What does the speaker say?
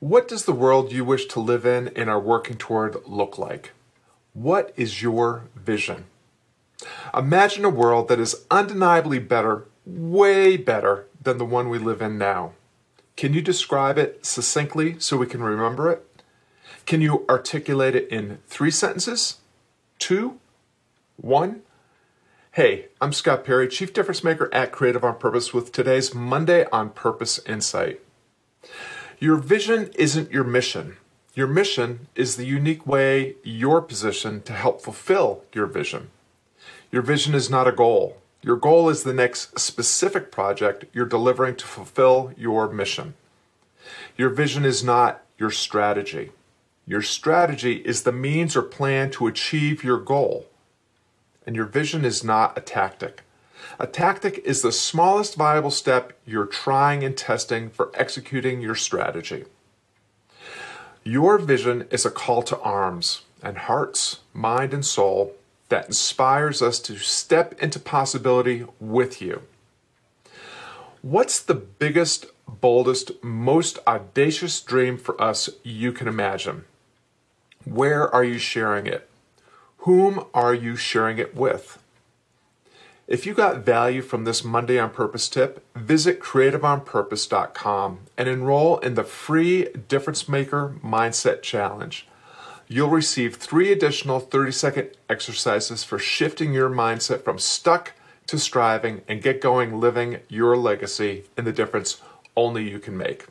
What does the world you wish to live in and are working toward look like? What is your vision? Imagine a world that is undeniably better, way better than the one we live in now. Can you describe it succinctly so we can remember it? Can you articulate it in three sentences? Two? One? Hey, I'm Scott Perry, Chief Difference Maker at Creative on Purpose with today's Monday on Purpose Insight. Your vision isn't your mission. Your mission is the unique way you're positioned to help fulfill your vision. Your vision is not a goal. Your goal is the next specific project you're delivering to fulfill your mission. Your vision is not your strategy. Your strategy is the means or plan to achieve your goal. And your vision is not a tactic. A tactic is the smallest viable step you're trying and testing for executing your strategy. Your vision is a call to arms and hearts, mind, and soul that inspires us to step into possibility with you. What's the biggest, boldest, most audacious dream for us you can imagine? Where are you sharing it? Whom are you sharing it with? If you got value from this Monday on Purpose tip, visit creativeonpurpose.com and enroll in the free Difference Maker Mindset Challenge. You'll receive three additional 30 second exercises for shifting your mindset from stuck to striving and get going living your legacy in the difference only you can make.